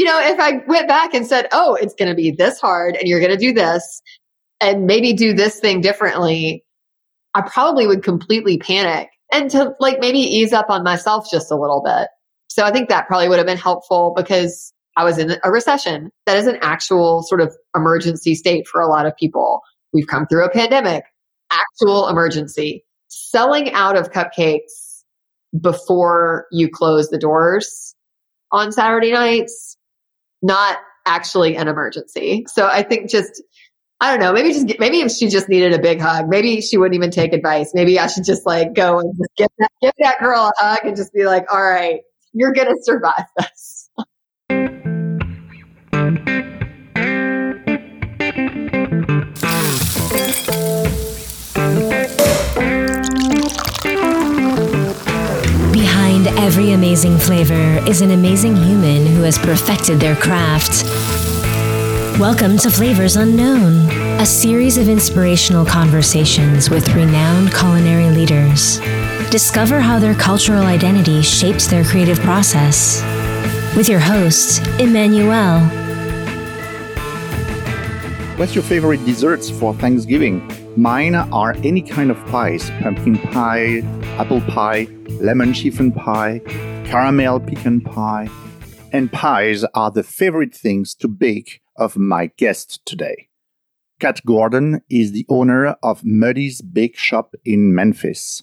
you know, if I went back and said, oh, it's going to be this hard and you're going to do this and maybe do this thing differently, I probably would completely panic and to like maybe ease up on myself just a little bit. So I think that probably would have been helpful because I was in a recession. That is an actual sort of emergency state for a lot of people. We've come through a pandemic, actual emergency. Selling out of cupcakes before you close the doors on Saturday nights, not actually an emergency. So I think just I don't know. Maybe just maybe if she just needed a big hug, maybe she wouldn't even take advice. Maybe I should just like go and just give that, give that girl a hug and just be like, "All right, you're gonna survive this." Every amazing flavor is an amazing human who has perfected their craft. Welcome to Flavors Unknown, a series of inspirational conversations with renowned culinary leaders. Discover how their cultural identity shapes their creative process. With your host, Emmanuel. What's your favorite desserts for Thanksgiving? Mine are any kind of pies pumpkin pie, apple pie, lemon chiffon pie, caramel pecan pie. And pies are the favorite things to bake of my guest today. Kat Gordon is the owner of Muddy's Bake Shop in Memphis.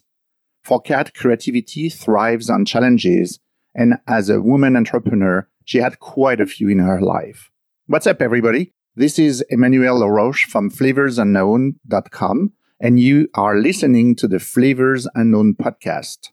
For Kat, creativity thrives on challenges, and as a woman entrepreneur, she had quite a few in her life. What's up, everybody? This is Emmanuel LaRoche from flavorsunknown.com, and you are listening to the Flavors Unknown podcast.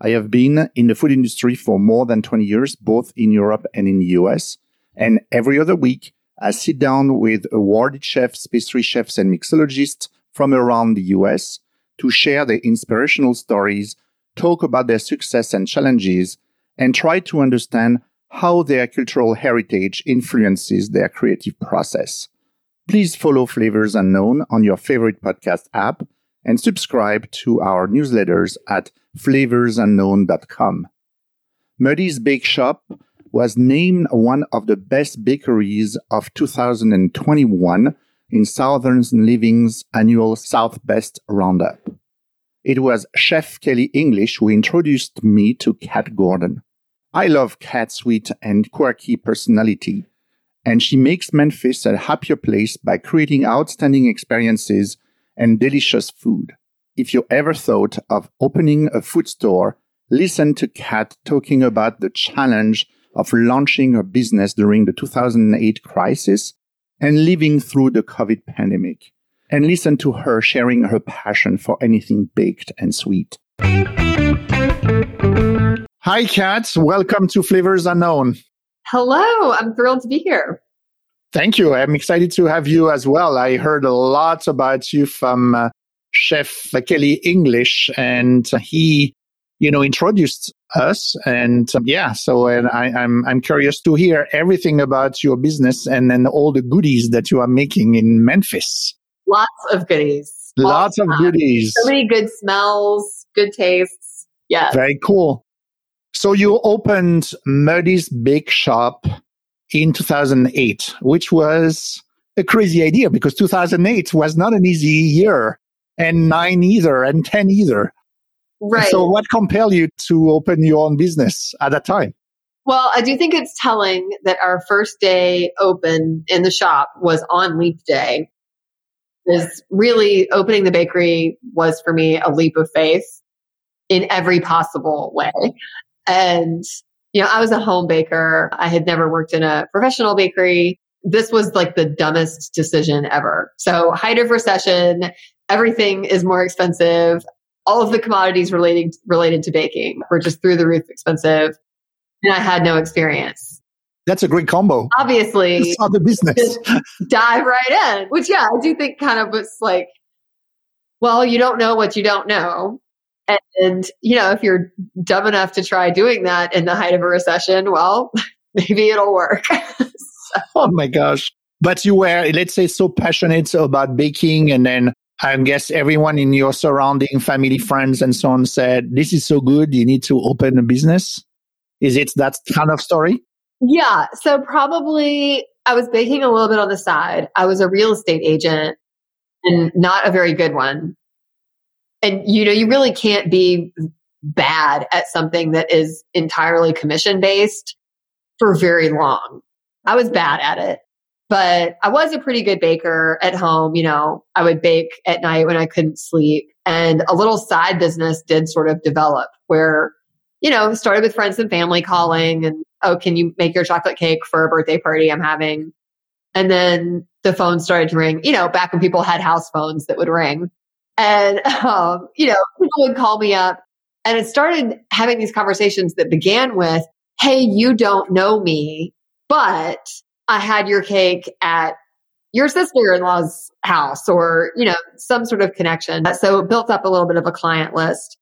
I have been in the food industry for more than 20 years, both in Europe and in the US. And every other week, I sit down with awarded chefs, pastry chefs, and mixologists from around the US to share their inspirational stories, talk about their success and challenges, and try to understand how their cultural heritage influences their creative process. Please follow Flavors Unknown on your favorite podcast app and subscribe to our newsletters at flavorsunknown.com. Muddy's Bake Shop was named one of the best bakeries of 2021 in Southern Living's annual South Best Roundup. It was Chef Kelly English who introduced me to Kat Gordon. I love Kat's sweet and quirky personality, and she makes Memphis a happier place by creating outstanding experiences and delicious food. If you ever thought of opening a food store, listen to Kat talking about the challenge of launching her business during the 2008 crisis and living through the COVID pandemic. And listen to her sharing her passion for anything baked and sweet. Hi, Kat. Welcome to Flavors Unknown. Hello. I'm thrilled to be here. Thank you. I'm excited to have you as well. I heard a lot about you from uh, Chef Kelly English, and he, you know, introduced us. And um, yeah, so and I, I'm I'm curious to hear everything about your business and then all the goodies that you are making in Memphis. Lots of goodies. Lots of goodies. So many good smells, good tastes. Yeah. Very cool. So you opened Muddy's Bake Shop in 2008, which was a crazy idea because 2008 was not an easy year and nine either and 10 either. Right. So what compelled you to open your own business at that time? Well, I do think it's telling that our first day open in the shop was on leap day. Is really opening the bakery was for me a leap of faith in every possible way. And, you know, I was a home baker. I had never worked in a professional bakery. This was like the dumbest decision ever. So height of recession, everything is more expensive all of the commodities relating related to baking were just through the roof expensive, and I had no experience. That's a great combo. Obviously, saw the business. dive right in, which yeah, I do think kind of was like, well, you don't know what you don't know. And, and, you know, if you're dumb enough to try doing that in the height of a recession, well, maybe it'll work. so. Oh my gosh. But you were, let's say, so passionate about baking and then I guess everyone in your surrounding, family, friends, and so on said, This is so good, you need to open a business. Is it that kind of story? Yeah. So probably I was baking a little bit on the side. I was a real estate agent and not a very good one. And you know, you really can't be bad at something that is entirely commission based for very long. I was bad at it, but I was a pretty good baker at home. You know, I would bake at night when I couldn't sleep and a little side business did sort of develop where, you know, started with friends and family calling and, oh, can you make your chocolate cake for a birthday party I'm having? And then the phone started to ring, you know, back when people had house phones that would ring. And, um, you know, people would call me up and it started having these conversations that began with, Hey, you don't know me, but I had your cake at your sister-in-law's house or, you know, some sort of connection. So it built up a little bit of a client list.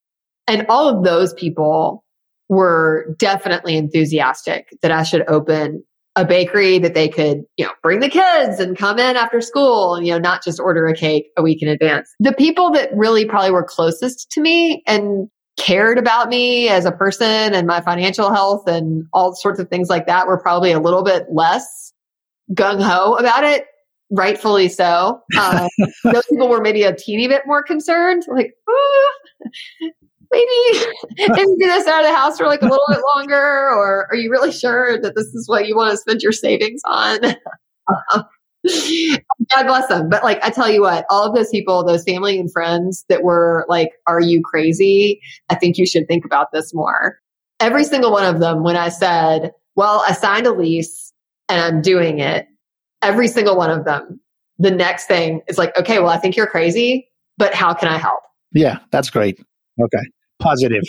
And all of those people were definitely enthusiastic that I should open a bakery that they could, you know, bring the kids and come in after school and, you know, not just order a cake a week in advance. The people that really probably were closest to me and cared about me as a person and my financial health and all sorts of things like that were probably a little bit less gung ho about it. Rightfully so. Uh, those people were maybe a teeny bit more concerned, like, oh, maybe maybe do this out of the house for like a little bit longer, or are you really sure that this is what you want to spend your savings on? God bless them. But like, I tell you what, all of those people, those family and friends that were like, are you crazy? I think you should think about this more. Every single one of them, when I said, well, I signed a lease and I'm doing it, every single one of them, the next thing is like, okay, well, I think you're crazy, but how can I help? Yeah, that's great. Okay. Positive.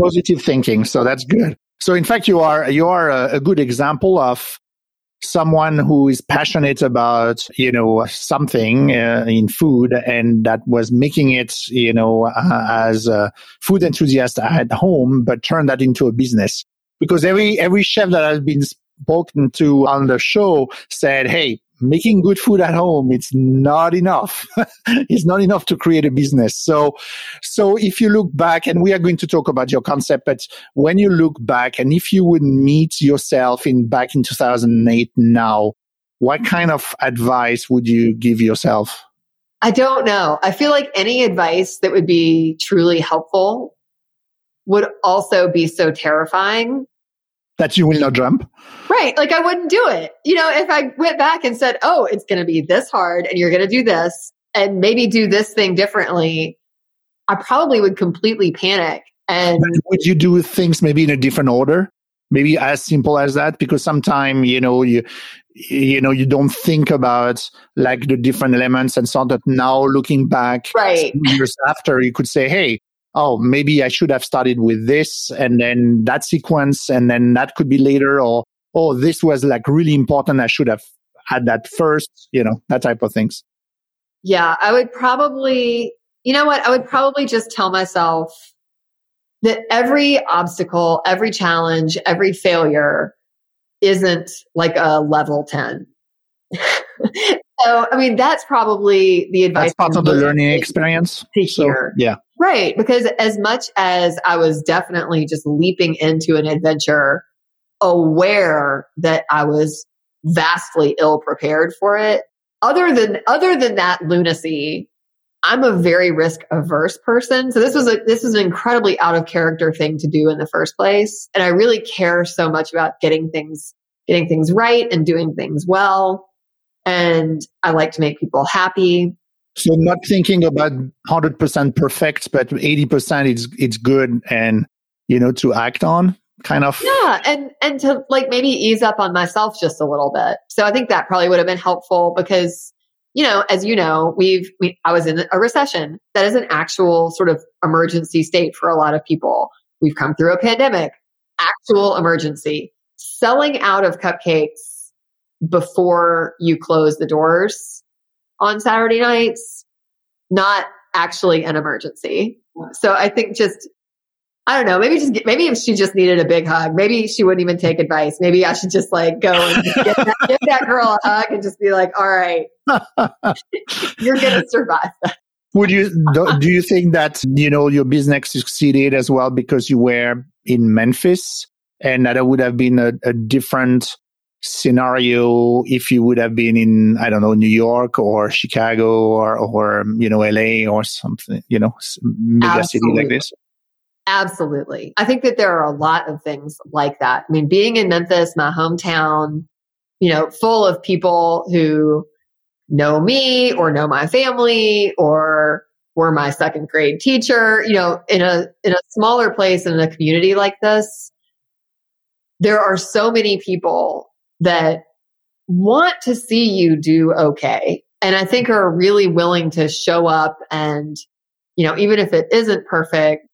Positive thinking. So that's good. So in fact, you are, you are a, a good example of someone who is passionate about you know something uh, in food and that was making it you know uh, as a food enthusiast at home but turned that into a business because every every chef that has been spoken to on the show said hey making good food at home it's not enough. It's not enough to create a business. So so if you look back and we are going to talk about your concept but when you look back and if you would meet yourself in back in 2008 now what kind of advice would you give yourself? I don't know. I feel like any advice that would be truly helpful would also be so terrifying that you will not jump. Right. Like I wouldn't do it. You know, if I went back and said, oh, it's going to be this hard and you're going to do this and maybe do this thing differently, I probably would completely panic. And but would you do things maybe in a different order? Maybe as simple as that? Because sometimes, you know, you, you know, you don't think about like the different elements and so on that now looking back right. years after, you could say, hey, oh, maybe I should have started with this and then that sequence and then that could be later or, oh, this was like really important. I should have had that first, you know, that type of things. Yeah, I would probably, you know what? I would probably just tell myself that every obstacle, every challenge, every failure isn't like a level 10. so, I mean, that's probably the advice. That's part of the learning experience. To hear. So, yeah. Right. Because as much as I was definitely just leaping into an adventure, aware that I was vastly ill prepared for it, other than, other than that lunacy, I'm a very risk averse person. So this was a, this was an incredibly out of character thing to do in the first place. And I really care so much about getting things, getting things right and doing things well. And I like to make people happy. So not thinking about 100% perfect, but 80% it's, it's good and, you know, to act on kind of. Yeah. And, and to like maybe ease up on myself just a little bit. So I think that probably would have been helpful because, you know, as you know, we've, we, I was in a recession. That is an actual sort of emergency state for a lot of people. We've come through a pandemic, actual emergency. Selling out of cupcakes before you close the doors on Saturday nights, not actually an emergency. So I think just, I don't know, maybe just, maybe if she just needed a big hug, maybe she wouldn't even take advice. Maybe I should just like go and get that, give that girl a hug and just be like, all right, you're going to survive Would you, do, do you think that, you know, your business succeeded as well because you were in Memphis? and that would have been a, a different scenario if you would have been in I don't know New York or Chicago or or you know LA or something you know mega city like this. Absolutely. I think that there are a lot of things like that. I mean, being in Memphis, my hometown, you know, full of people who know me or know my family or were my second grade teacher, you know, in a in a smaller place in a community like this, there are so many people that want to see you do okay and I think are really willing to show up and you know, even if it isn't perfect,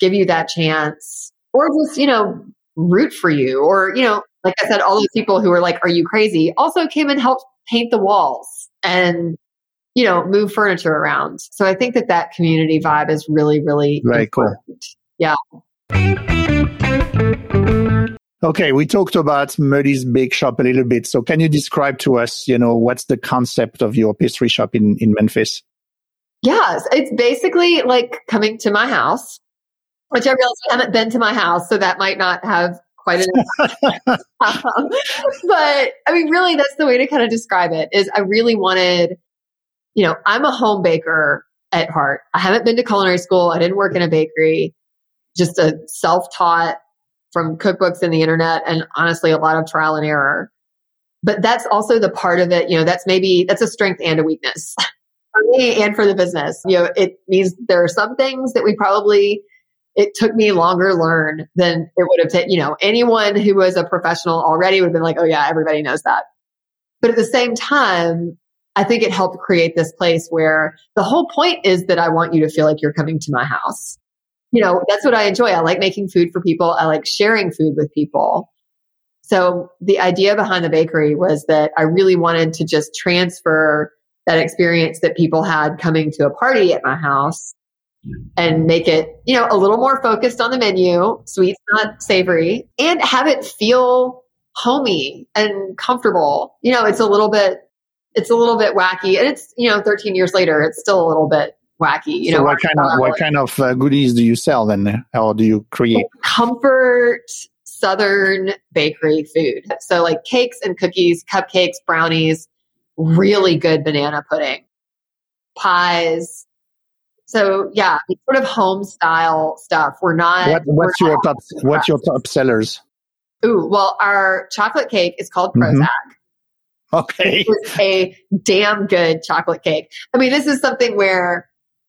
give you that chance or just, you know, root for you or, you know, like I said, all those people who were like, are you crazy? Also came and helped paint the walls and, you know, move furniture around. So I think that that community vibe is really, really very important. cool. Yeah. Okay, we talked about Muddy's Bake Shop a little bit. So can you describe to us, you know, what's the concept of your pastry shop in, in Memphis? Yes, it's basically like coming to my house which I realize I haven't been to my house, so that might not have quite enough. um, but I mean, really, that's the way to kind of describe it. Is I really wanted, you know, I'm a home baker at heart. I haven't been to culinary school. I didn't work in a bakery. Just a self-taught from cookbooks and the internet, and honestly, a lot of trial and error. But that's also the part of it. You know, that's maybe that's a strength and a weakness. for me and for the business. You know, it means there are some things that we probably it took me longer to learn than it would have taken, you know, anyone who was a professional already would have been like, oh yeah, everybody knows that. But at the same time, I think it helped create this place where the whole point is that I want you to feel like you're coming to my house. You know, that's what I enjoy. I like making food for people. I like sharing food with people. So the idea behind the bakery was that I really wanted to just transfer that experience that people had coming to a party at my house and make it, you know, a little more focused on the menu, sweets, not savory, and have it feel homey and comfortable. You know, it's a little bit, it's a little bit wacky, and it's you know, 13 years later, it's still a little bit wacky. You so know, what kind of what kind of uh, goodies do you sell then? How do you create comfort? Southern bakery food. So like cakes and cookies, cupcakes, brownies, really good banana pudding, pies, so yeah, it's sort of home style stuff. We're not. What, what's we're your top? What's your top sellers? Ooh, well, our chocolate cake is called mm-hmm. Prozac. Mm-hmm. Okay, it's a damn good chocolate cake. I mean, this is something where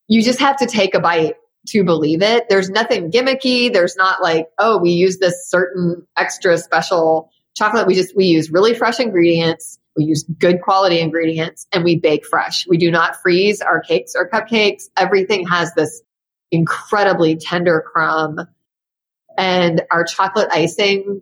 you just have to take a bite to believe it. There's nothing gimmicky. There's not like, oh, we use this certain extra special chocolate. We just we use really fresh ingredients. We use good quality ingredients and we bake fresh. We do not freeze our cakes or cupcakes. Everything has this incredibly tender crumb. And our chocolate icing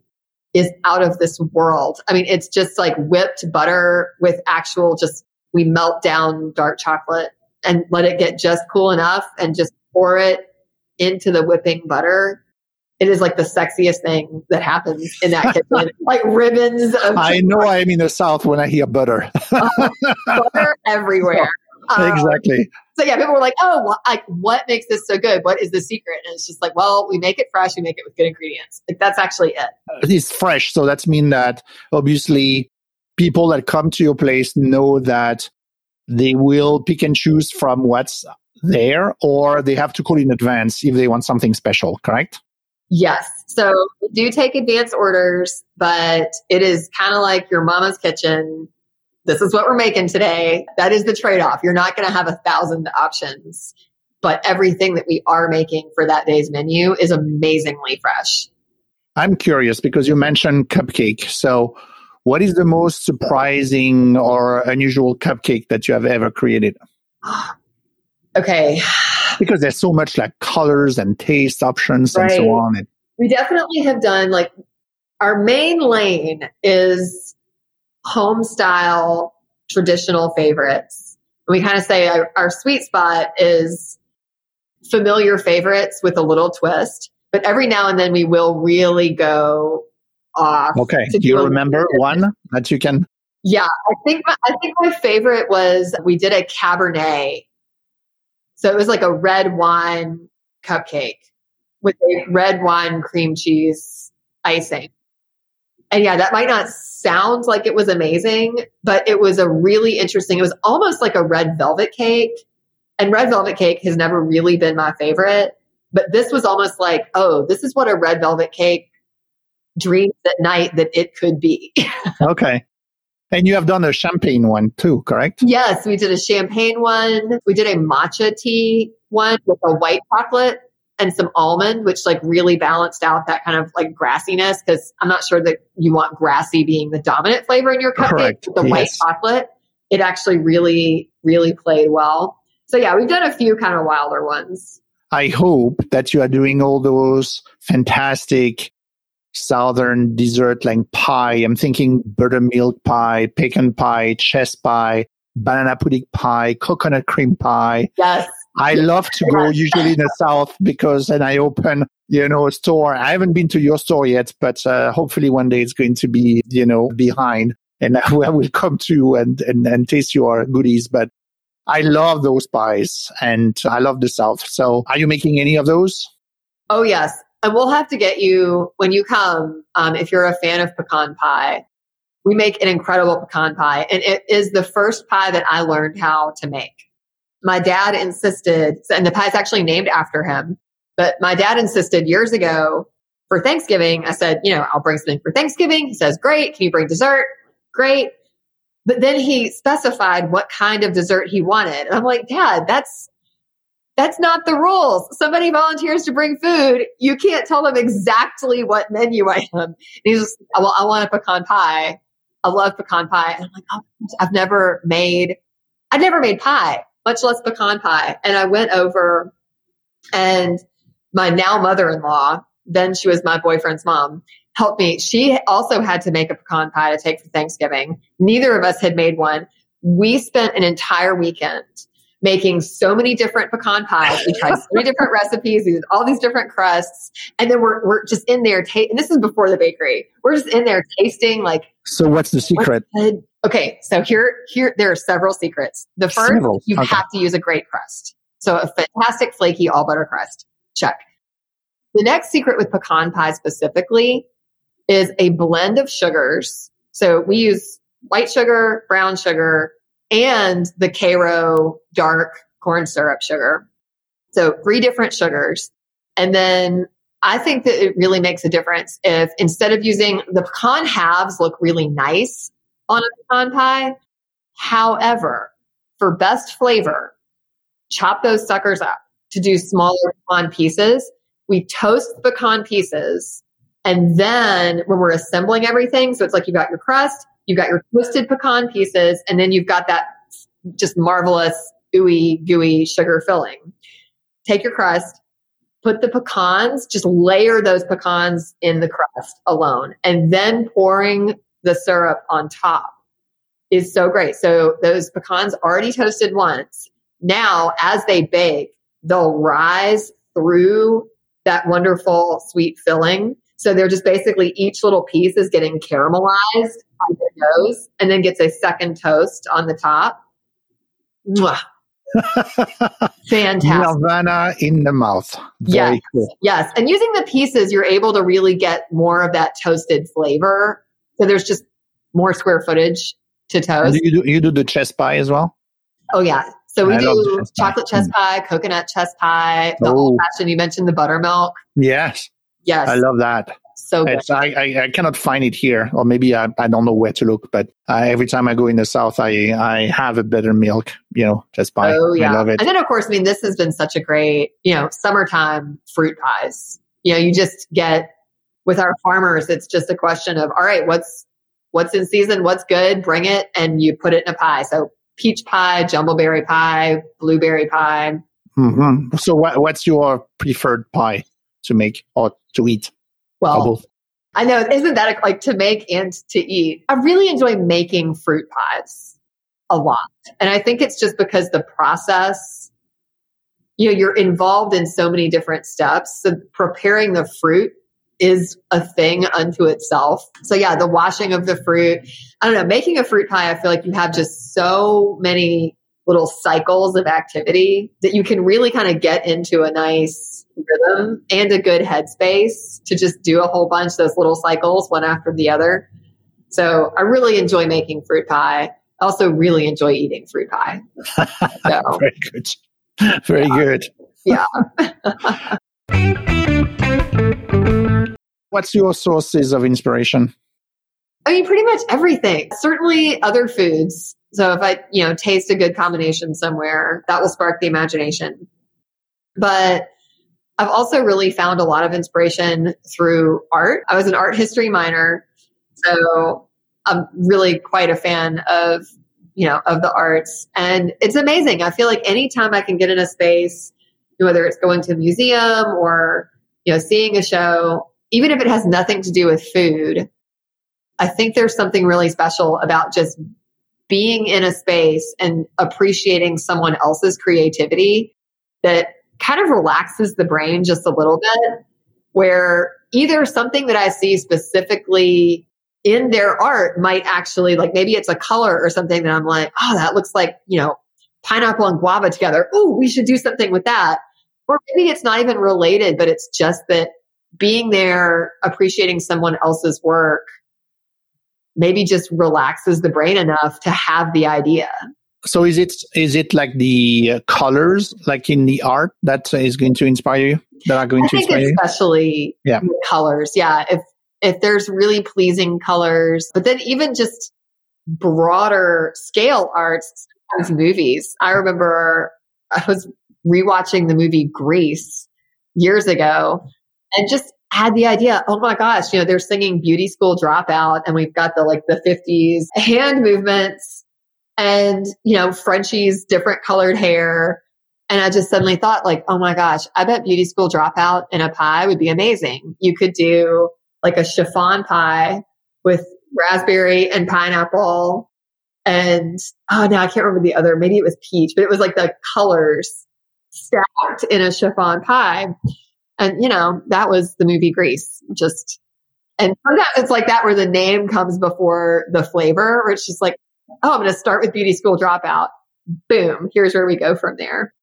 is out of this world. I mean, it's just like whipped butter with actual just, we melt down dark chocolate and let it get just cool enough and just pour it into the whipping butter it is like the sexiest thing that happens in that kitchen. like ribbons. Of I know I'm in the South when I hear butter. uh, butter everywhere. Um, exactly. So yeah, people were like, "Oh, like what makes this so good? What is the secret?" And it's just like, "Well, we make it fresh. We make it with good ingredients. Like that's actually it." Uh, it's fresh, so that's mean that obviously people that come to your place know that they will pick and choose from what's there, or they have to call in advance if they want something special. Correct? Yes. So we do take advance orders, but it is kind of like your mama's kitchen. This is what we're making today. That is the trade off. You're not going to have a thousand options, but everything that we are making for that day's menu is amazingly fresh. I'm curious because you mentioned cupcake. So, what is the most surprising or unusual cupcake that you have ever created? okay because there's so much like colors and taste options right. and so on. We definitely have done like our main lane is home style traditional favorites. We kind of say our, our sweet spot is familiar favorites with a little twist, but every now and then we will really go off. Okay. Do you remember one that you can? Yeah, I think my, I think my favorite was we did a Cabernet so it was like a red wine cupcake with a red wine cream cheese icing. And yeah, that might not sound like it was amazing, but it was a really interesting, it was almost like a red velvet cake. And red velvet cake has never really been my favorite, but this was almost like, oh, this is what a red velvet cake dreams at night that it could be. okay. And you have done a champagne one too, correct? Yes, we did a champagne one. We did a matcha tea one with a white chocolate and some almond, which like really balanced out that kind of like grassiness because I'm not sure that you want grassy being the dominant flavor in your cupcake. Correct. The Yes. white chocolate, it actually really, really played well. So yeah, we've done a few kind of wilder ones. I hope that you are doing all those fantastic southern dessert like pie. I'm thinking buttermilk pie, pecan pie, chess pie, banana pudding pie, coconut cream pie. Yes. I love to go usually in the south because then I open, you know, a store. I haven't been to your store yet, but uh, hopefully one day it's going to be, you know, behind and I will come to and, and, and taste your goodies. But I love those pies and I love the south. So are you making any of those? Oh yes. And we'll have to get you when you come, um, if you're a fan of pecan pie. We make an incredible pecan pie, and it is the first pie that I learned how to make. My dad insisted, and the pie is actually named after him. But my dad insisted years ago for Thanksgiving. I said, you know, I'll bring something for Thanksgiving. He says, great. Can you bring dessert? Great. But then he specified what kind of dessert he wanted. And I'm like, Dad, that's that's not the rules. Somebody volunteers to bring food. You can't tell them exactly what menu I am. And he's just, well, I want a pecan pie. I love pecan pie. And I'm like, oh, I've never made, I've never made pie, much less pecan pie. And I went over and my now mother-in-law, then she was my boyfriend's mom, helped me. She also had to make a pecan pie to take for Thanksgiving. Neither of us had made one. We spent an entire weekend making so many different pecan pies. We tried so many different recipes. We did all these different crusts. And then we're, we're just in there. Ta- and this is before the bakery. We're just in there tasting like, So what's the secret? what's good? okay, so here, here, there are several secrets. The first, Several, you okay. have to use a great crust. So a fantastic flaky all butter crust. Check. The next secret with pecan pie specifically is a blend of sugars. So we use white sugar, brown sugar, and the Karo dark corn syrup sugar. So three different sugars. And then I think that it really makes a difference if instead of using the pecan halves look really nice on a pecan pie. However, for best flavor, chop those suckers up to do smaller pecan pieces. We toast pecan pieces. And then when we're assembling everything, so it's like you got your crust, you got your toasted pecan pieces, and then you've got that just marvelous ooey gooey sugar filling. Take your crust, put the pecans, just layer those pecans in the crust alone, and then pouring the syrup on top is so great. So those pecans already toasted once. Now, as they bake, they'll rise through that wonderful sweet filling. So they're just basically each little piece is getting caramelized on the nose and then gets a second toast on the top. Mwah. Fantastic. Nirvana in the mouth. Very Yes. cool. Yes. And using the pieces, you're able to really get more of that toasted flavor. So there's just more square footage to toast. do you do you do the chess pie as well? Oh, yeah. So we I do chess pie. chocolate chess Mm. pie, coconut chess pie, the Oh. old fashioned. You mentioned the buttermilk. Yes, Yes. I love that. so I, I I cannot find it here, or maybe I, I don't know where to look. But uh, every time I go in the south, I I have a better milk. You know, chess pie. Oh yeah. I love it. And then of course, I mean, this has been such a great, you know, summertime fruit pies. You know, you just get with our farmers, it's just a question of, all right, what's what's in season, what's good, bring it, and you put it in a pie. So peach pie, jumbleberry pie, blueberry pie. hmm So what what's your preferred pie to make or to eat? Well? I know, isn't that like to make and to eat? I really enjoy making fruit pies a lot. And I think it's just because the process, you know, you're involved in so many different steps. So preparing the fruit is a thing unto itself. So yeah, the washing of the fruit. I don't know, making a fruit pie, I feel like you have just so many little cycles of activity that you can really kind of get into a nice rhythm and a good headspace to just do a whole bunch those little cycles one after the other. So I really enjoy making fruit pie. I also really enjoy eating fruit pie. So, Very good. Very good. Yeah. What's your sources of inspiration? I mean, pretty much everything. Certainly other foods. So if I, you know, taste a good combination somewhere, that will spark the imagination. But I've also really found a lot of inspiration through art. I was an art history minor, so I'm really quite a fan of, you know, of the arts. And it's amazing. I feel like anytime I can get in a space, whether it's going to a museum or, you know, seeing a show, even if it has nothing to do with food, I think there's something really special about just being in a space and appreciating someone else's creativity that kind of relaxes the brain just a little bit where either something that I see specifically in their art might actually like maybe it's a color or something that I'm like, oh, that looks like, you know, pineapple and guava together. Oh, we should do something with that. Or maybe it's not even related, but it's just that being there, appreciating someone else's work maybe just relaxes the brain enough to have the idea. So is it is it like the uh, colors like in the art that is going to inspire you that are going I to inspire you? Especially yeah. colors. Yeah. If if there's really pleasing colors, but then even just broader scale arts, sometimes movies. I remember I was rewatching the movie Grease years ago and just had the idea, oh my gosh, you know, they're singing beauty school dropout and we've got the like the 50s hand movements and, you know, Frenchie's different colored hair. And I just suddenly thought like, oh my gosh, I bet beauty school dropout in a pie would be amazing. You could do like a chiffon pie with raspberry and pineapple and oh no, I can't remember the other. Maybe it was peach, but it was like the colors stacked in a chiffon pie. And, you know, that was the movie Grease. Just, and sometimes it's like that where the name comes before the flavor, where it's just like, oh, I'm going to start with Beauty School Dropout. Boom. Here's where we go from there.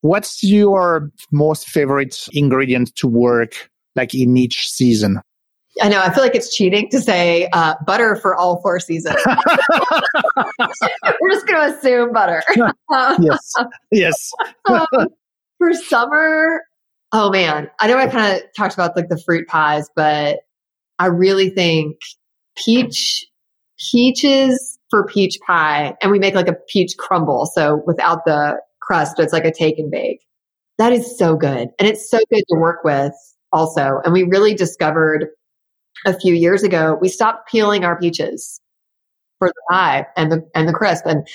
What's your most favorite ingredient to work like in each season? I know. I feel like it's cheating to say uh, butter for all four seasons. We're just going to assume butter. yes. Yes. um, for summer, oh man, I know I kind of talked about like the fruit pies, but I really think peach, peaches for peach pie, and we make like a peach crumble. So without the crust, it's like a take and bake. That is so good. And it's so good to work with also. And we really discovered a few years ago, we stopped peeling our peaches for the pie and the, and the crisp. And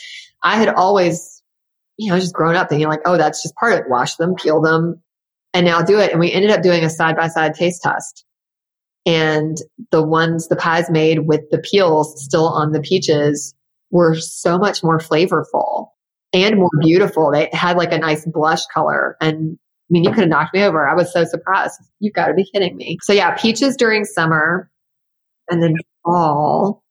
I had always you know, just grown up thinking like, oh, that's just part of it. Wash them, peel them, and now do it. And we ended up doing a side by side taste test. And the ones, the pies made with the peels still on the peaches were so much more flavorful and more beautiful. They had like a nice blush color. And I mean, you could have knocked me over. I was so surprised. You've got to be kidding me. So yeah, peaches during summer and then fall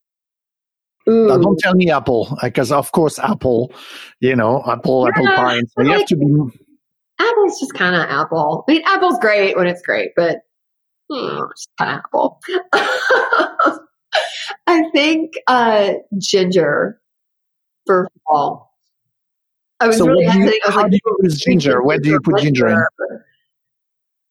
now, don't tell me apple, uh, because of course apple, you know, apple, yeah, apple pie. So you like, have to be. Apple's just kind of apple. I mean, apple's great when it's great, but hmm, kind. I think uh, ginger for fall. I was so really. I was how like, do you use ginger? Where do you put ginger in?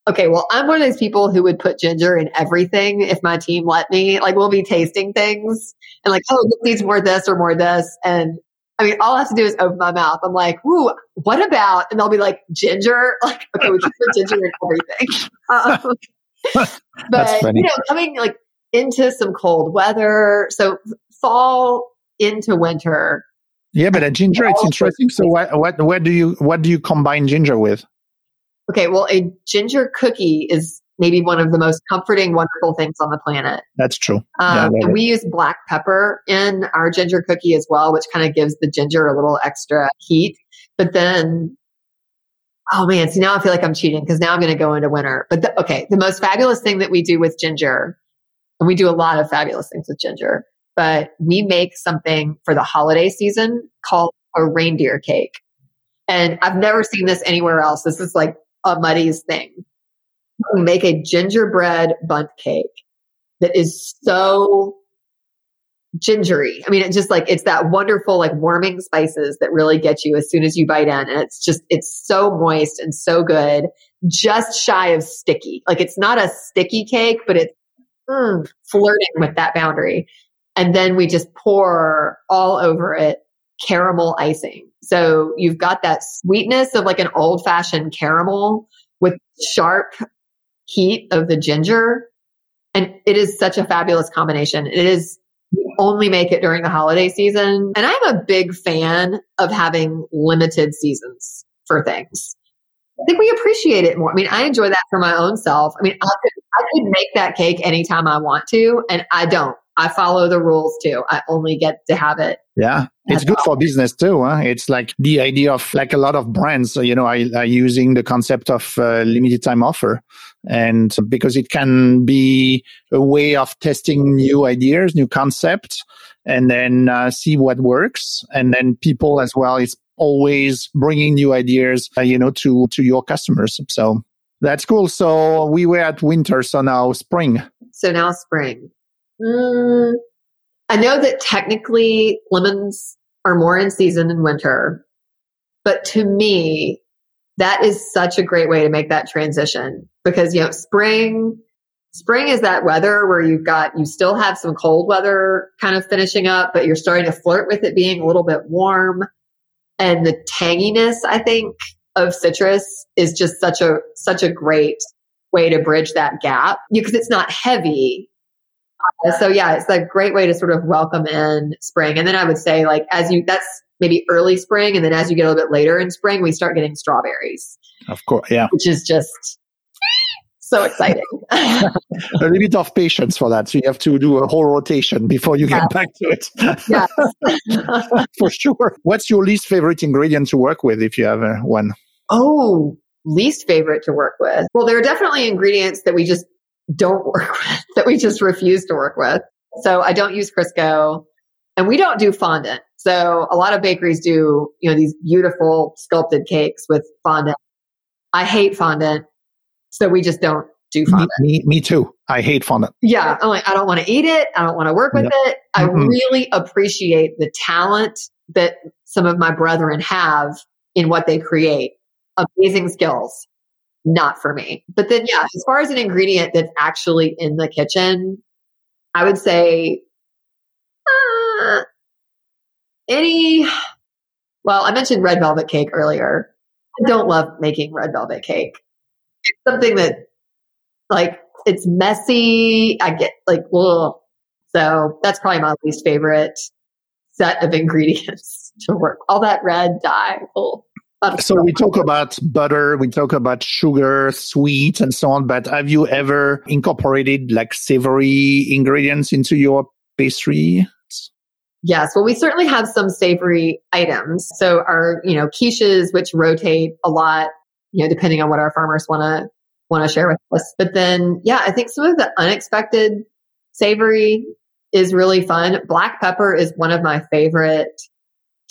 Okay, well, I'm one of those people who would put ginger in everything if my team let me. Like, we'll be tasting things and like, oh, this needs more this or more this. And I mean, all I have to do is open my mouth. I'm like, ooh, what about? And they'll be like, ginger. Like, okay, we can put ginger in everything. Um, but, you know, coming like into some cold weather. So fall into winter. Yeah, but a ginger, it's interesting. So what, what, what do you, what do you combine ginger with? Okay, well, a ginger cookie is maybe one of the most comforting, wonderful things on the planet. That's true. Um, yeah, and we use black pepper in our ginger cookie as well, which kind of gives the ginger a little extra heat. But then, oh man, see now I feel like I'm cheating because now I'm going to go into winter. But the, okay, the most fabulous thing that we do with ginger, and we do a lot of fabulous things with ginger, but we make something for the holiday season called a reindeer cake. And I've never seen this anywhere else. This is like a Muddy's thing. Make a gingerbread bundt cake that is so gingery. I mean, it's just like, it's that wonderful, like warming spices that really get you as soon as you bite in. And it's just, it's so moist and so good, just shy of sticky. Like it's not a sticky cake, but it's mm, flirting with that boundary. And then we just pour all over it caramel icing. So you've got that sweetness of like an old fashioned caramel with sharp heat of the ginger. And it is such a fabulous combination. It is only make it during the holiday season. And I'm a big fan of having limited seasons for things. I think we appreciate it more. I mean, I enjoy that for my own self. I mean, I could, I could make that cake anytime I want to, and I don't. I follow the rules too. I only get to have it. Yeah, it's good for business too. Huh? It's like the idea of like a lot of brands, you know, are, are using the concept of uh, limited time offer. And because it can be a way of testing new ideas, new concepts, and then uh, see what works. And then people as well is always bringing new ideas, uh, you know, to, to your customers. So that's cool. So we were at winter. So now spring. So now spring. Mm, I know that technically lemons are more in season in winter, but to me, that is such a great way to make that transition because, you know, spring, spring is that weather where you've got, you still have some cold weather kind of finishing up, but you're starting to flirt with it being a little bit warm. And the tanginess, I think, of citrus is just such a, such a great way to bridge that gap because it's not heavy, so yeah, it's a great way to sort of welcome in spring. And then I would say like as you that's maybe early spring and then as you get a little bit later in spring, we start getting strawberries. Of course, yeah. Which is just so exciting. a little bit of patience for that. So you have to do a whole rotation before you get back to it. Yeah, for sure. What's your least favorite ingredient to work with if you have uh, one? Oh, least favorite to work with. Well, there are definitely ingredients that we just don't work with, that we just refuse to work with. So I don't use Crisco and we don't do fondant. So a lot of bakeries do, you know, these beautiful sculpted cakes with fondant. I hate fondant. So we just don't do fondant. Me, me, me too. I hate fondant. Yeah. I'm like, I don't want to eat it. I don't want to work with it. I mm-hmm. really appreciate the talent that some of my brethren have in what they create. Amazing skills not for me. But then, yeah, as far as an ingredient that's actually in the kitchen, I would say uh, any. Well, I mentioned red velvet cake earlier. I don't love making red velvet cake. It's something that, like, it's messy. I get like, ugh. So that's probably my least favorite set of ingredients to work. All that red dye. Ugh so we talk about butter, we talk about sugar, sweet, and so on. But have you ever incorporated like savory ingredients into your pastry? Yes. Well, we certainly have some savory items. So our, you know, quiches, which rotate a lot, you know, depending on what our farmers want to want to share with us. But then, yeah, I think some of the unexpected savory is really fun. Black pepper is one of my favorite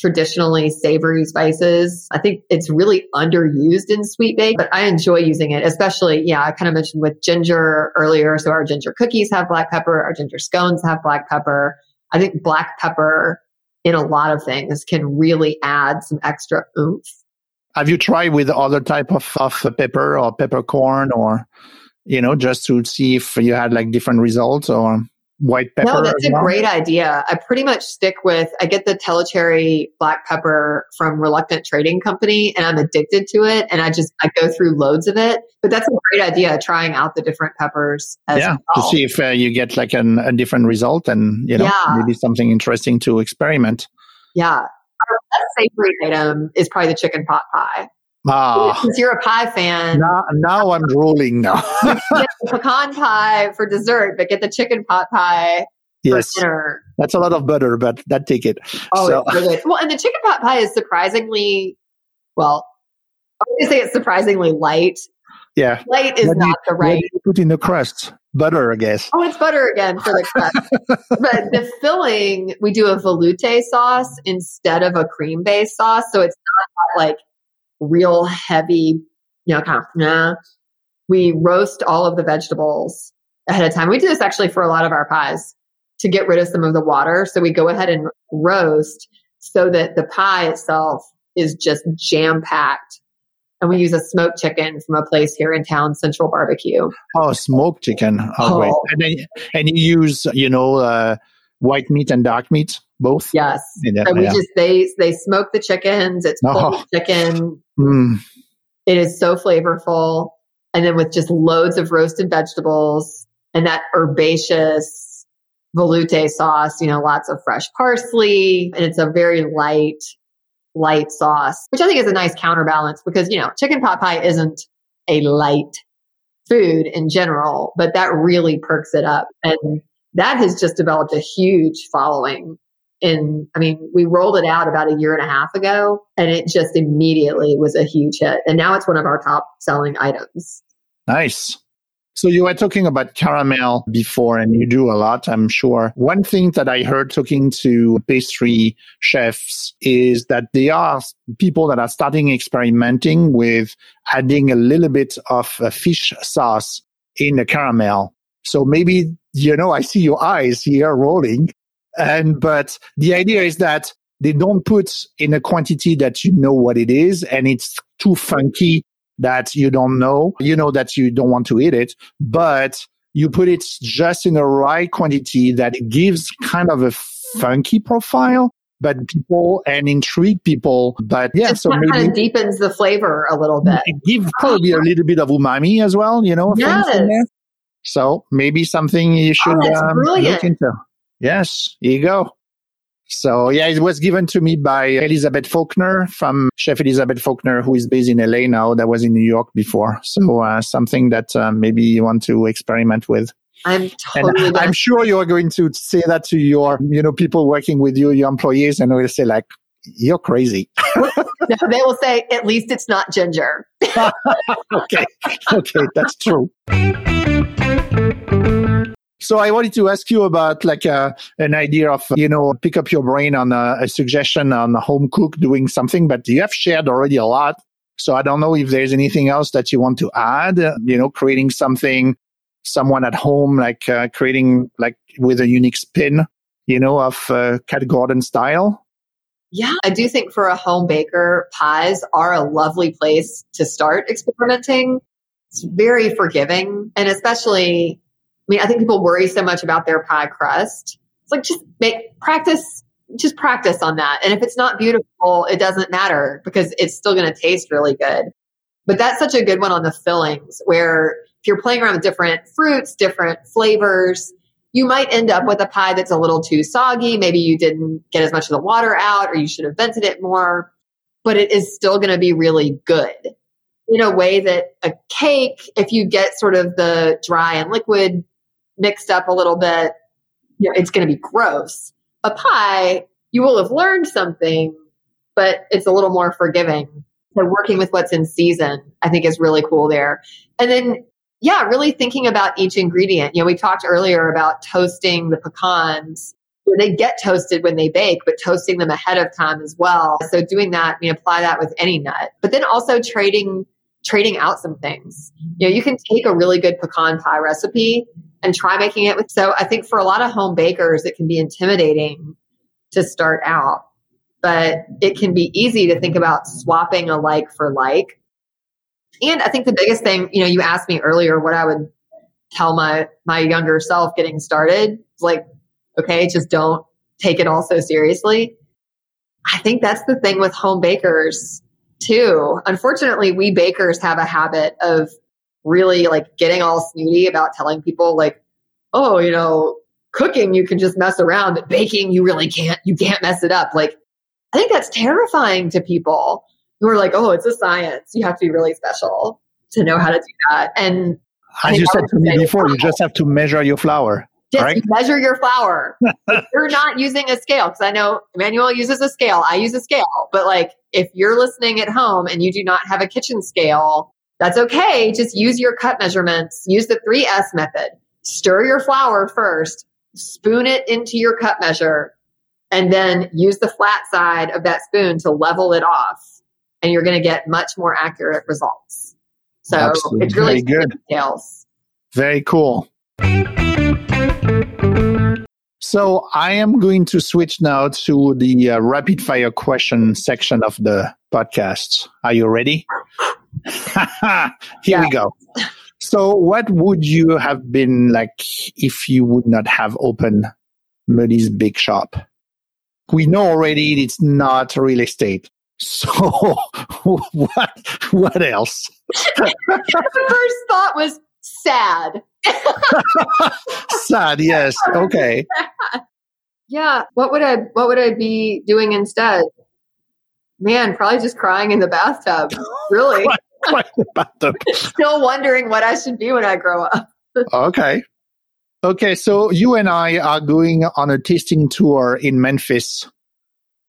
traditionally savory spices. I think it's really underused in sweet bake, but I enjoy using it, especially, yeah, I kind of mentioned with ginger earlier. So our ginger cookies have black pepper, our ginger scones have black pepper. I think black pepper in a lot of things can really add some extra oomph. Have you tried with other type of, of pepper or peppercorn or, you know, just to see if you had like different results or? White pepper. No, that's a well? great idea. I pretty much stick with, I get the Tellicherry black pepper from Reluctant Trading Company and I'm addicted to it. And I just, I go through loads of it. But that's a great idea, trying out the different peppers. yeah, well. to see if uh, you get like an, a different result and, you know, yeah. maybe something interesting to experiment. Yeah. Our best savory item is probably the chicken pot pie. Ah, since you're a pie fan. Now, now I'm drooling now. pecan pie for dessert, but get the chicken pot pie yes. for dinner. That's a lot of butter, but that take it. Oh, so. really Well, and the chicken pot pie is surprisingly, well, I'm going to say it's surprisingly light. Yeah. Light is what not you, the right. put in the crust? Butter, I guess. Oh, it's butter again for the crust. but the filling, we do a velouté sauce instead of a cream based sauce. So it's not like real heavy, you know, kind of, nah. we roast all of the vegetables ahead of time. We do this actually for a lot of our pies to get rid of some of the water. So we go ahead and roast so that the pie itself is just jam packed. And we use a smoked chicken from a place here in town, Central Barbecue. Oh, smoked chicken. Oh, oh. And then, and you use, you know, uh, white meat and dark meat, both. Yes. Yeah, so we yeah. just they they smoke the chickens. It's oh. chicken. Mm. It is so flavorful, and then with just loads of roasted vegetables and that herbaceous veloute sauce. You know, lots of fresh parsley, and it's a very light light sauce, which I think is a nice counterbalance because, you know, chicken pot pie isn't a light food in general, but that really perks it up. And that has just developed a huge following. And I mean, we rolled it out about a year and a half ago and it just immediately was a huge hit. And now it's one of our top selling items. Nice. So you were talking about caramel before and you do a lot, I'm sure. One thing that I heard talking to pastry chefs is that there are people that are starting experimenting with adding a little bit of a fish sauce in the caramel. So maybe, you know, I see your eyes here rolling. And, but the idea is that they don't put in a quantity that you know what it is and it's too funky that you don't know. You know that you don't want to eat it, but you put it just in the right quantity that gives kind of a funky profile but people and intrigue people. But yeah, so maybe kind of deepens the flavor a little bit. Give probably a little bit of umami as well, you know. Yes. So maybe something you should oh, um, look into. Yes, here you go. So yeah, it was given to me by Elizabeth Faulkner from Chef Elizabeth Faulkner, who is based in LA now. That was in New York before. So uh, something that uh, maybe you want to experiment with. I'm totally. And I'm sure you are going to say that to your, you know, people working with you, your employees, and they'll say like, "You're crazy." no, they will say, "At least it's not ginger." okay, okay, that's true. So I wanted to ask you about like a, uh, an idea of, you know, pick up your brain on a, a suggestion on a home cook doing something, but you have shared already a lot. So I don't know if there's anything else that you want to add, you know, creating something, someone at home, like uh, creating like with a unique spin, you know, of uh, Kat Gordon style. Yeah, I do think for a home baker, pies are a lovely place to start experimenting. It's very forgiving. And especially mean, I think people worry so much about their pie crust. It's like just make practice, just practice on that. And if it's not beautiful, it doesn't matter because it's still going to taste really good. But that's such a good one on the fillings where if you're playing around with different fruits, different flavors, you might end up with a pie that's a little too soggy. Maybe you didn't get as much of the water out or you should have vented it more, but it is still going to be really good in a way that a cake, if you get sort of the dry and liquid mixed up a little bit, you know, it's going to be gross. A pie, you will have learned something, but it's a little more forgiving. So working with what's in season, I think is really cool there. And then, yeah, really thinking about each ingredient. You know, we talked earlier about toasting the pecans. They get toasted when they bake, but toasting them ahead of time as well. So doing that, you apply that with any nut, but then also trading trading out some things. You know, you can take a really good pecan pie recipe and try making it with. So I think for a lot of home bakers, it can be intimidating to start out, but it can be easy to think about swapping a like for like. And I think the biggest thing, you know, you asked me earlier what I would tell my my younger self getting started. It's like, okay, just don't take it all so seriously. I think that's the thing with home bakers too. Unfortunately, we bakers have a habit of really like getting all snooty about telling people like, oh, you know, cooking you can just mess around, but baking you really can't. You can't mess it up. Like, I think that's terrifying to people who are like, oh, it's a science. You have to be really special to know how to do that. And as you said to me before, you just have to measure your flour. Just right? measure your flour. you're not using a scale because I know Emmanuel uses a scale. I use a scale, but like if you're listening at home and you do not have a kitchen scale, that's okay. Just use your cup measurements. Use the 3S method. Stir your flour first, spoon it into your cup measure, and then use the flat side of that spoon to level it off. and you're going to get much more accurate results. So Absolutely. it's really Very good. details. Very cool. So I am going to switch now to the uh, rapid fire question section of the podcast. Are you ready? Here Yeah. we go. So what would you have been like if you would not have opened Muddy's Bake Shop? We know already it's not real estate. So what what else? the first thought was sad. Sad, yes. Okay. Yeah. What would I what would I be doing instead? Man, probably just crying in the bathtub. Really. Quite about the Still wondering what I should be when I grow up. Okay. Okay, so you and I are going on a tasting tour in Memphis.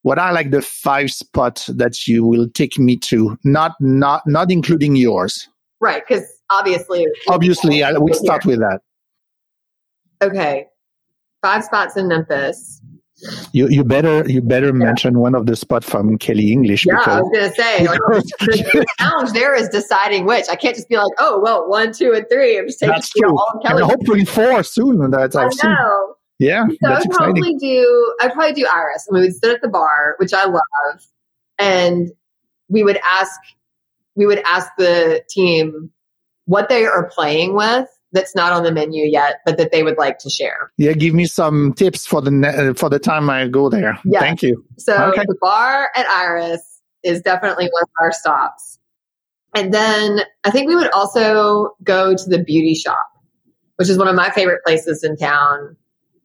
What are like the five spots that you will take me to? Not not not including yours. Right, because obviously Obviously, I uh, would start with that. Okay. Five spots in Memphis. You you better you better mention one of the spots from Kelly English Yeah, I because, was gonna say like, the challenge there is deciding which. I can't just be like, oh well, one, two, and three. I'm just taking that's you know, true. all of And hopefully four soon. That's I I've seen. know. Yeah, So that's I'd exciting. probably do I'd probably do Iris. And we would sit at the bar, which I love, and we would ask we would ask the team what they are playing with that's not on the menu yet, but that they would like to share. Yeah, give me some tips for the ne- uh, for the time I go there. Yeah. Thank you. So Okay. the bar at Iris is definitely one of our stops. And then I think we would also go to the beauty shop, which is one of my favorite places in town.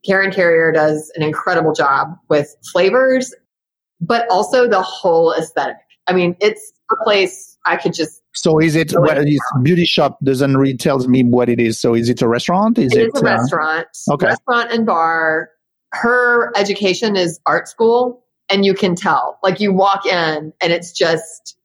Karen Carrier does an incredible job with flavors, but also the whole aesthetic. I mean, it's a place I could just, So is it well, yeah. beauty shop doesn't really tells me what it is. So is it a restaurant? Is it it, is a uh, restaurant, okay. restaurant and bar. Her education is art school and you can tell, like you walk in and it's just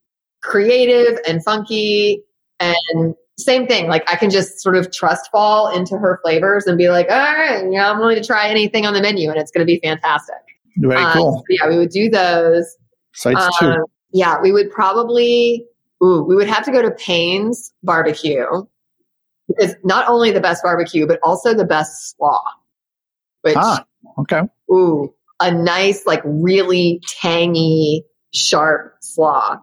creative and funky and same thing. Like I can just sort of trust fall into her flavors and be like, all right, yeah, I'm willing to try anything on the menu and it's going to be fantastic. very Um, cool? so yeah, we would do those. So it's two. Um, yeah, we would probably, ooh, we would have to go to Payne's Barbecue because not only the best barbecue, but also the best slaw. Which, Ah, okay. ooh, a nice, like really tangy, sharp slaw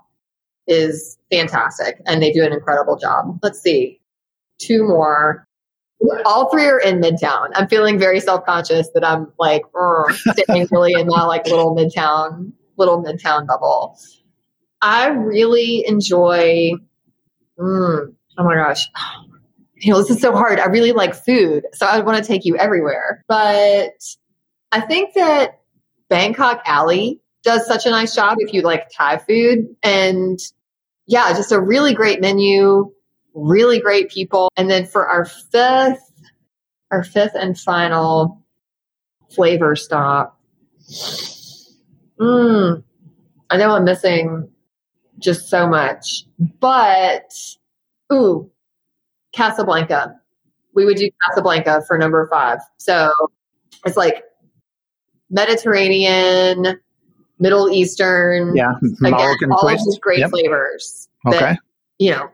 is fantastic. And they do an incredible job. Let's see, two more. All three are in Midtown. I'm feeling very self conscious that I'm like staying really in my like little Midtown, little Midtown bubble. I really enjoy. Mm, oh my gosh, you know this is so hard. I really like food, so I want to take you everywhere. But I think that Bangkok Alley does such a nice job if you like Thai food, and yeah, just a really great menu, really great people. And then for our fifth, our fifth and final flavor stop. Mm, I know I'm missing just so much, but ooh, Casablanca. We would do Casablanca for number five. So it's like Mediterranean, Middle Eastern, Yeah, again, Moroccan all twist. of these great Yep. flavors. that, Okay. you know,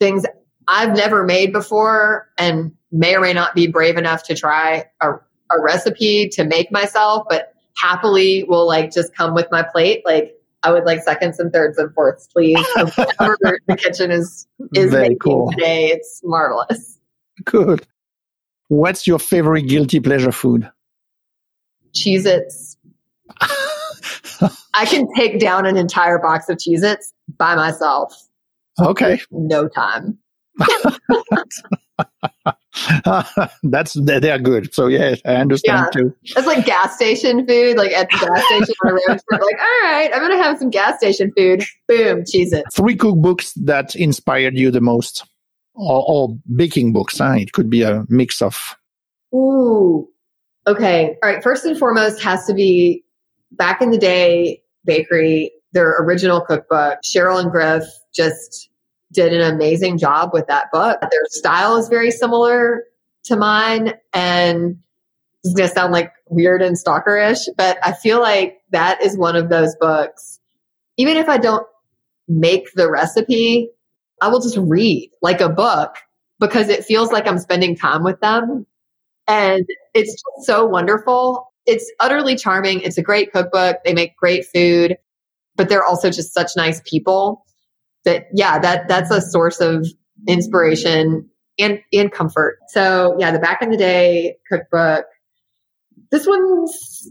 things I've never made before and may or may not be brave enough to try a, a recipe to make myself, but happily will like just come with my plate. Like I would like seconds and thirds and fourths, please. Whatever the kitchen is is Very making cool. today. It's marvelous. Good. What's your favorite guilty pleasure food? Cheez Its. I can take down an entire box of Cheez Its by myself. Okay. No time. That's they are good. So yeah, I understand Yeah. too. It's like gas station food, like at the gas station on a road trip. Like, all right, I'm gonna have some gas station food. Boom, Cheez It. Three cookbooks that inspired you the most, or, or baking books. Huh? It could be a mix of. Ooh. Okay. All right. First and foremost has to be back in the day bakery, their original cookbook. Cheryl and Griff just did an amazing job with that book. Their style is very similar to mine. And is going to sound like weird and stalkerish, but I feel like that is one of those books. Even if I don't make the recipe, I will just read like a book because it feels like I'm spending time with them. And it's just so wonderful. It's utterly charming. It's a great cookbook. They make great food, but they're also just such nice people that, yeah, that, that's a source of inspiration and, and comfort. So yeah, the back in the day cookbook. This one's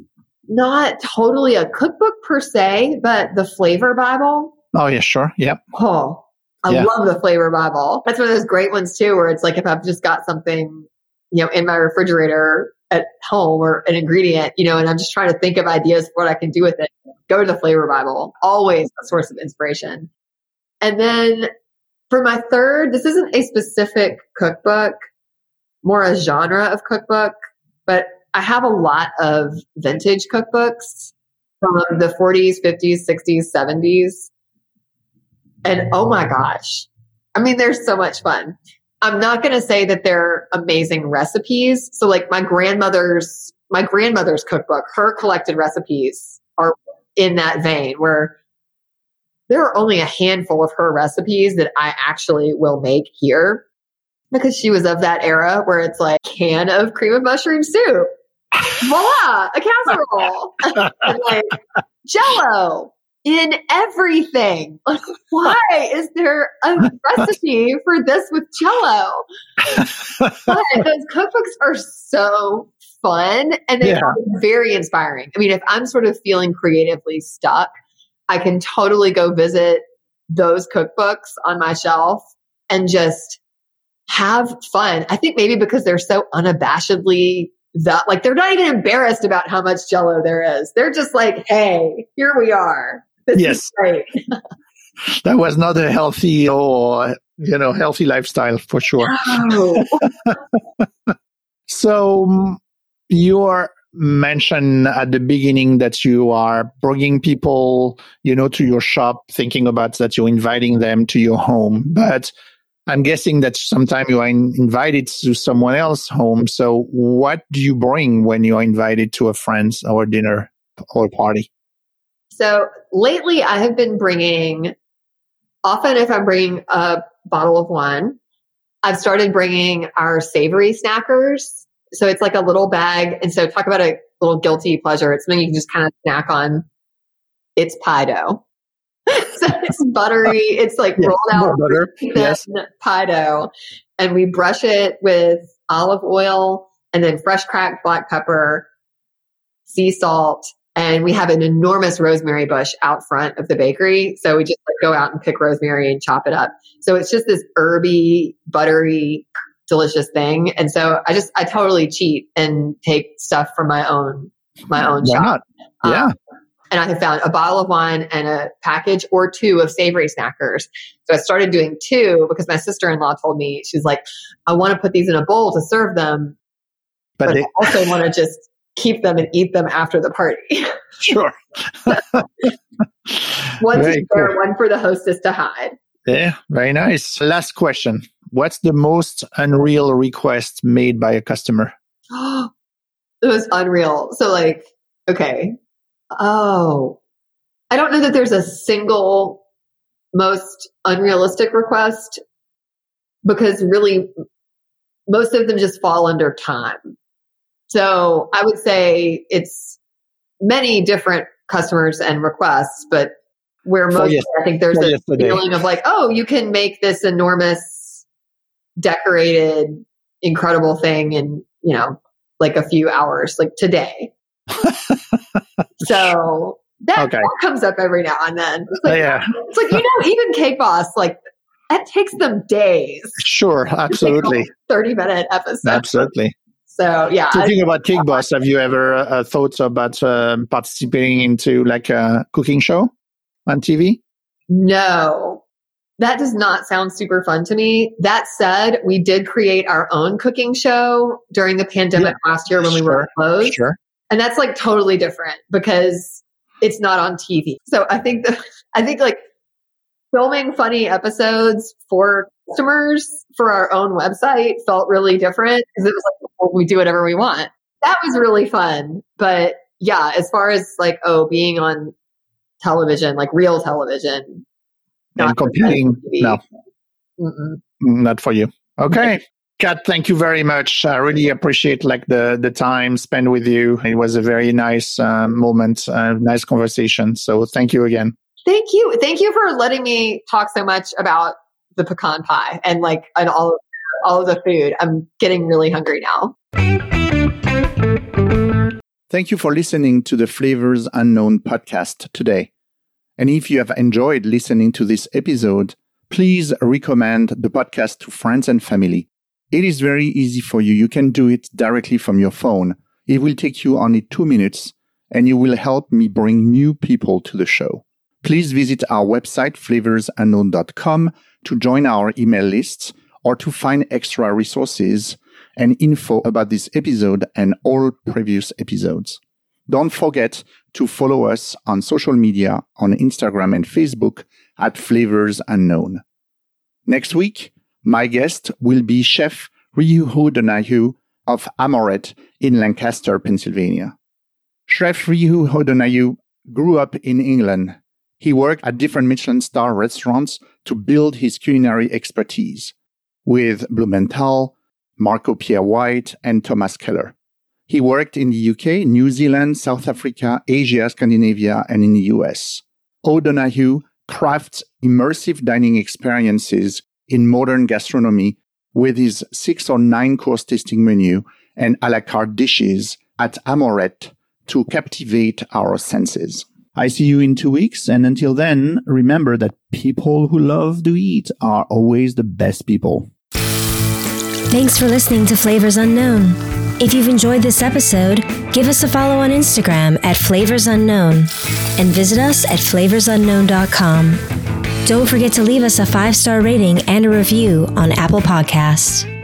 not totally a cookbook per se, but the flavor Bible. Oh yeah, sure. Yep. Oh, I yeah. love the flavor Bible. That's one of those great ones too, where it's like if I've just got something, you know, in my refrigerator at home or an ingredient, you know, and I'm just trying to think of ideas for what I can do with it, go to the flavor Bible. Always a source of inspiration. And then for my third, this isn't a specific cookbook, more a genre of cookbook, but I have a lot of vintage cookbooks from the 40s, 50s, 60s, 70s. And oh my gosh, I mean, they're so much fun. I'm not going to say that they're amazing recipes. So like my grandmother's, my grandmother's cookbook, her collected recipes are in that vein where there are only a handful of her recipes that I actually will make here because she was of that era where it's like can of cream of mushroom soup. Voila, a casserole. and like jello in everything. Like, why is there a recipe for this with jello? but those cookbooks are so fun and they yeah. very inspiring. I mean, if I'm sort of feeling creatively stuck, I can totally go visit those cookbooks on my shelf and just have fun. I think maybe because they're so unabashedly that like they're not even embarrassed about how much jello there is. They're just like, hey, here we are. This yes. great. that was not a healthy or you know healthy lifestyle for sure. No. so mm, your mentioned at the beginning that you are bringing people, you know, to your shop, thinking about that you're inviting them to your home. But I'm guessing that sometimes you are in, invited to someone else's home. So what do you bring when you are invited to a friend's or dinner or party? So lately I have been bringing, often if I'm bringing a bottle of wine, I've started bringing our savory snackers so it's like a little bag. And so talk about a little guilty pleasure. It's something you can just kind of snack on. It's pie dough. so it's buttery. It's like yes, rolled out butter. Yes. pie dough. And we brush it with olive oil and then fresh cracked black pepper, sea salt, and we have an enormous rosemary bush out front of the bakery. So we just like, go out and pick rosemary and chop it up. So it's just this herby, buttery delicious thing. And so I just, I totally cheat and take stuff from my own, my own Why shop. Not? Yeah. Um, and I have found a bottle of wine and a package or two of savory snackers. So I started doing two because my sister in law told me, she's like, I want to put these in a bowl to serve them, but, but they- I also want to just keep them and eat them after the party. sure. one cool. one for the hostess to hide. Yeah, very nice. Last question. What's the most unreal request made by a customer? it was unreal. So like, okay. Oh, I don't know that there's a single most unrealistic request because really most of them just fall under time. So I would say it's many different customers and requests, but where most, yes. I think there's a feeling of like, oh, you can make this enormous, decorated, incredible thing in, you know, like a few hours, like today. so that, okay. that, comes up every now and then. It's like, yeah. It's like, you know, even Cake Boss, like, that takes them days. Sure, absolutely. 30 minute episode. Absolutely. So yeah. Talking about Cake Boss, have you ever uh, thought about uh, participating into like a cooking show? on TV? No, that does not sound super fun to me. That said, we did create our own cooking show during the pandemic yeah, last year when we were closed. Sure. And that's like totally different because it's not on TV. So I think the, I think like filming funny episodes for customers for our own website felt really different because it was like, well, we do whatever we want. That was really fun. But yeah, as far as like, oh, being on television, like real television. And competing, no, Mm-mm. not for you. Okay. Kat, thank you very much. I really appreciate like the the time spent with you. It was a very nice uh, moment, uh, nice conversation. So thank you again. Thank you. Thank you for letting me talk so much about the pecan pie and like and all of, all of the food. I'm getting really hungry now. Thank you for listening to the Flavors Unknown podcast today. And if you have enjoyed listening to this episode, please recommend the podcast to friends and family. It is very easy for you. You can do it directly from your phone. It will take you only two minutes and you will help me bring new people to the show. Please visit our website, flavorsunknown.com, to join our email lists or to find extra resources and info about this episode and all previous episodes. Don't forget to follow us on social media on Instagram and Facebook at Flavors Unknown. Next week, my guest will be Chef Ryan Donahue of Amoret in Lancaster, Pennsylvania. Chef Ryan Donahue grew up in England. He worked at different Michelin star restaurants to build his culinary expertise with Blumenthal, Marco Pierre White, and Thomas Keller. He worked in the UK, New Zealand, South Africa, Asia, Scandinavia, and in the US. O'Donoghue crafts immersive dining experiences in modern gastronomy with his six or nine course tasting menu and a la carte dishes at Amoret to captivate our senses. I see you in two weeks, and until then, remember that people who love to eat are always the best people. Thanks for listening to Flavors Unknown. If you've enjoyed this episode, give us a follow on Instagram at Flavors Unknown and visit us at flavorsunknown.com. Don't forget to leave us a five star rating and a review on Apple Podcasts.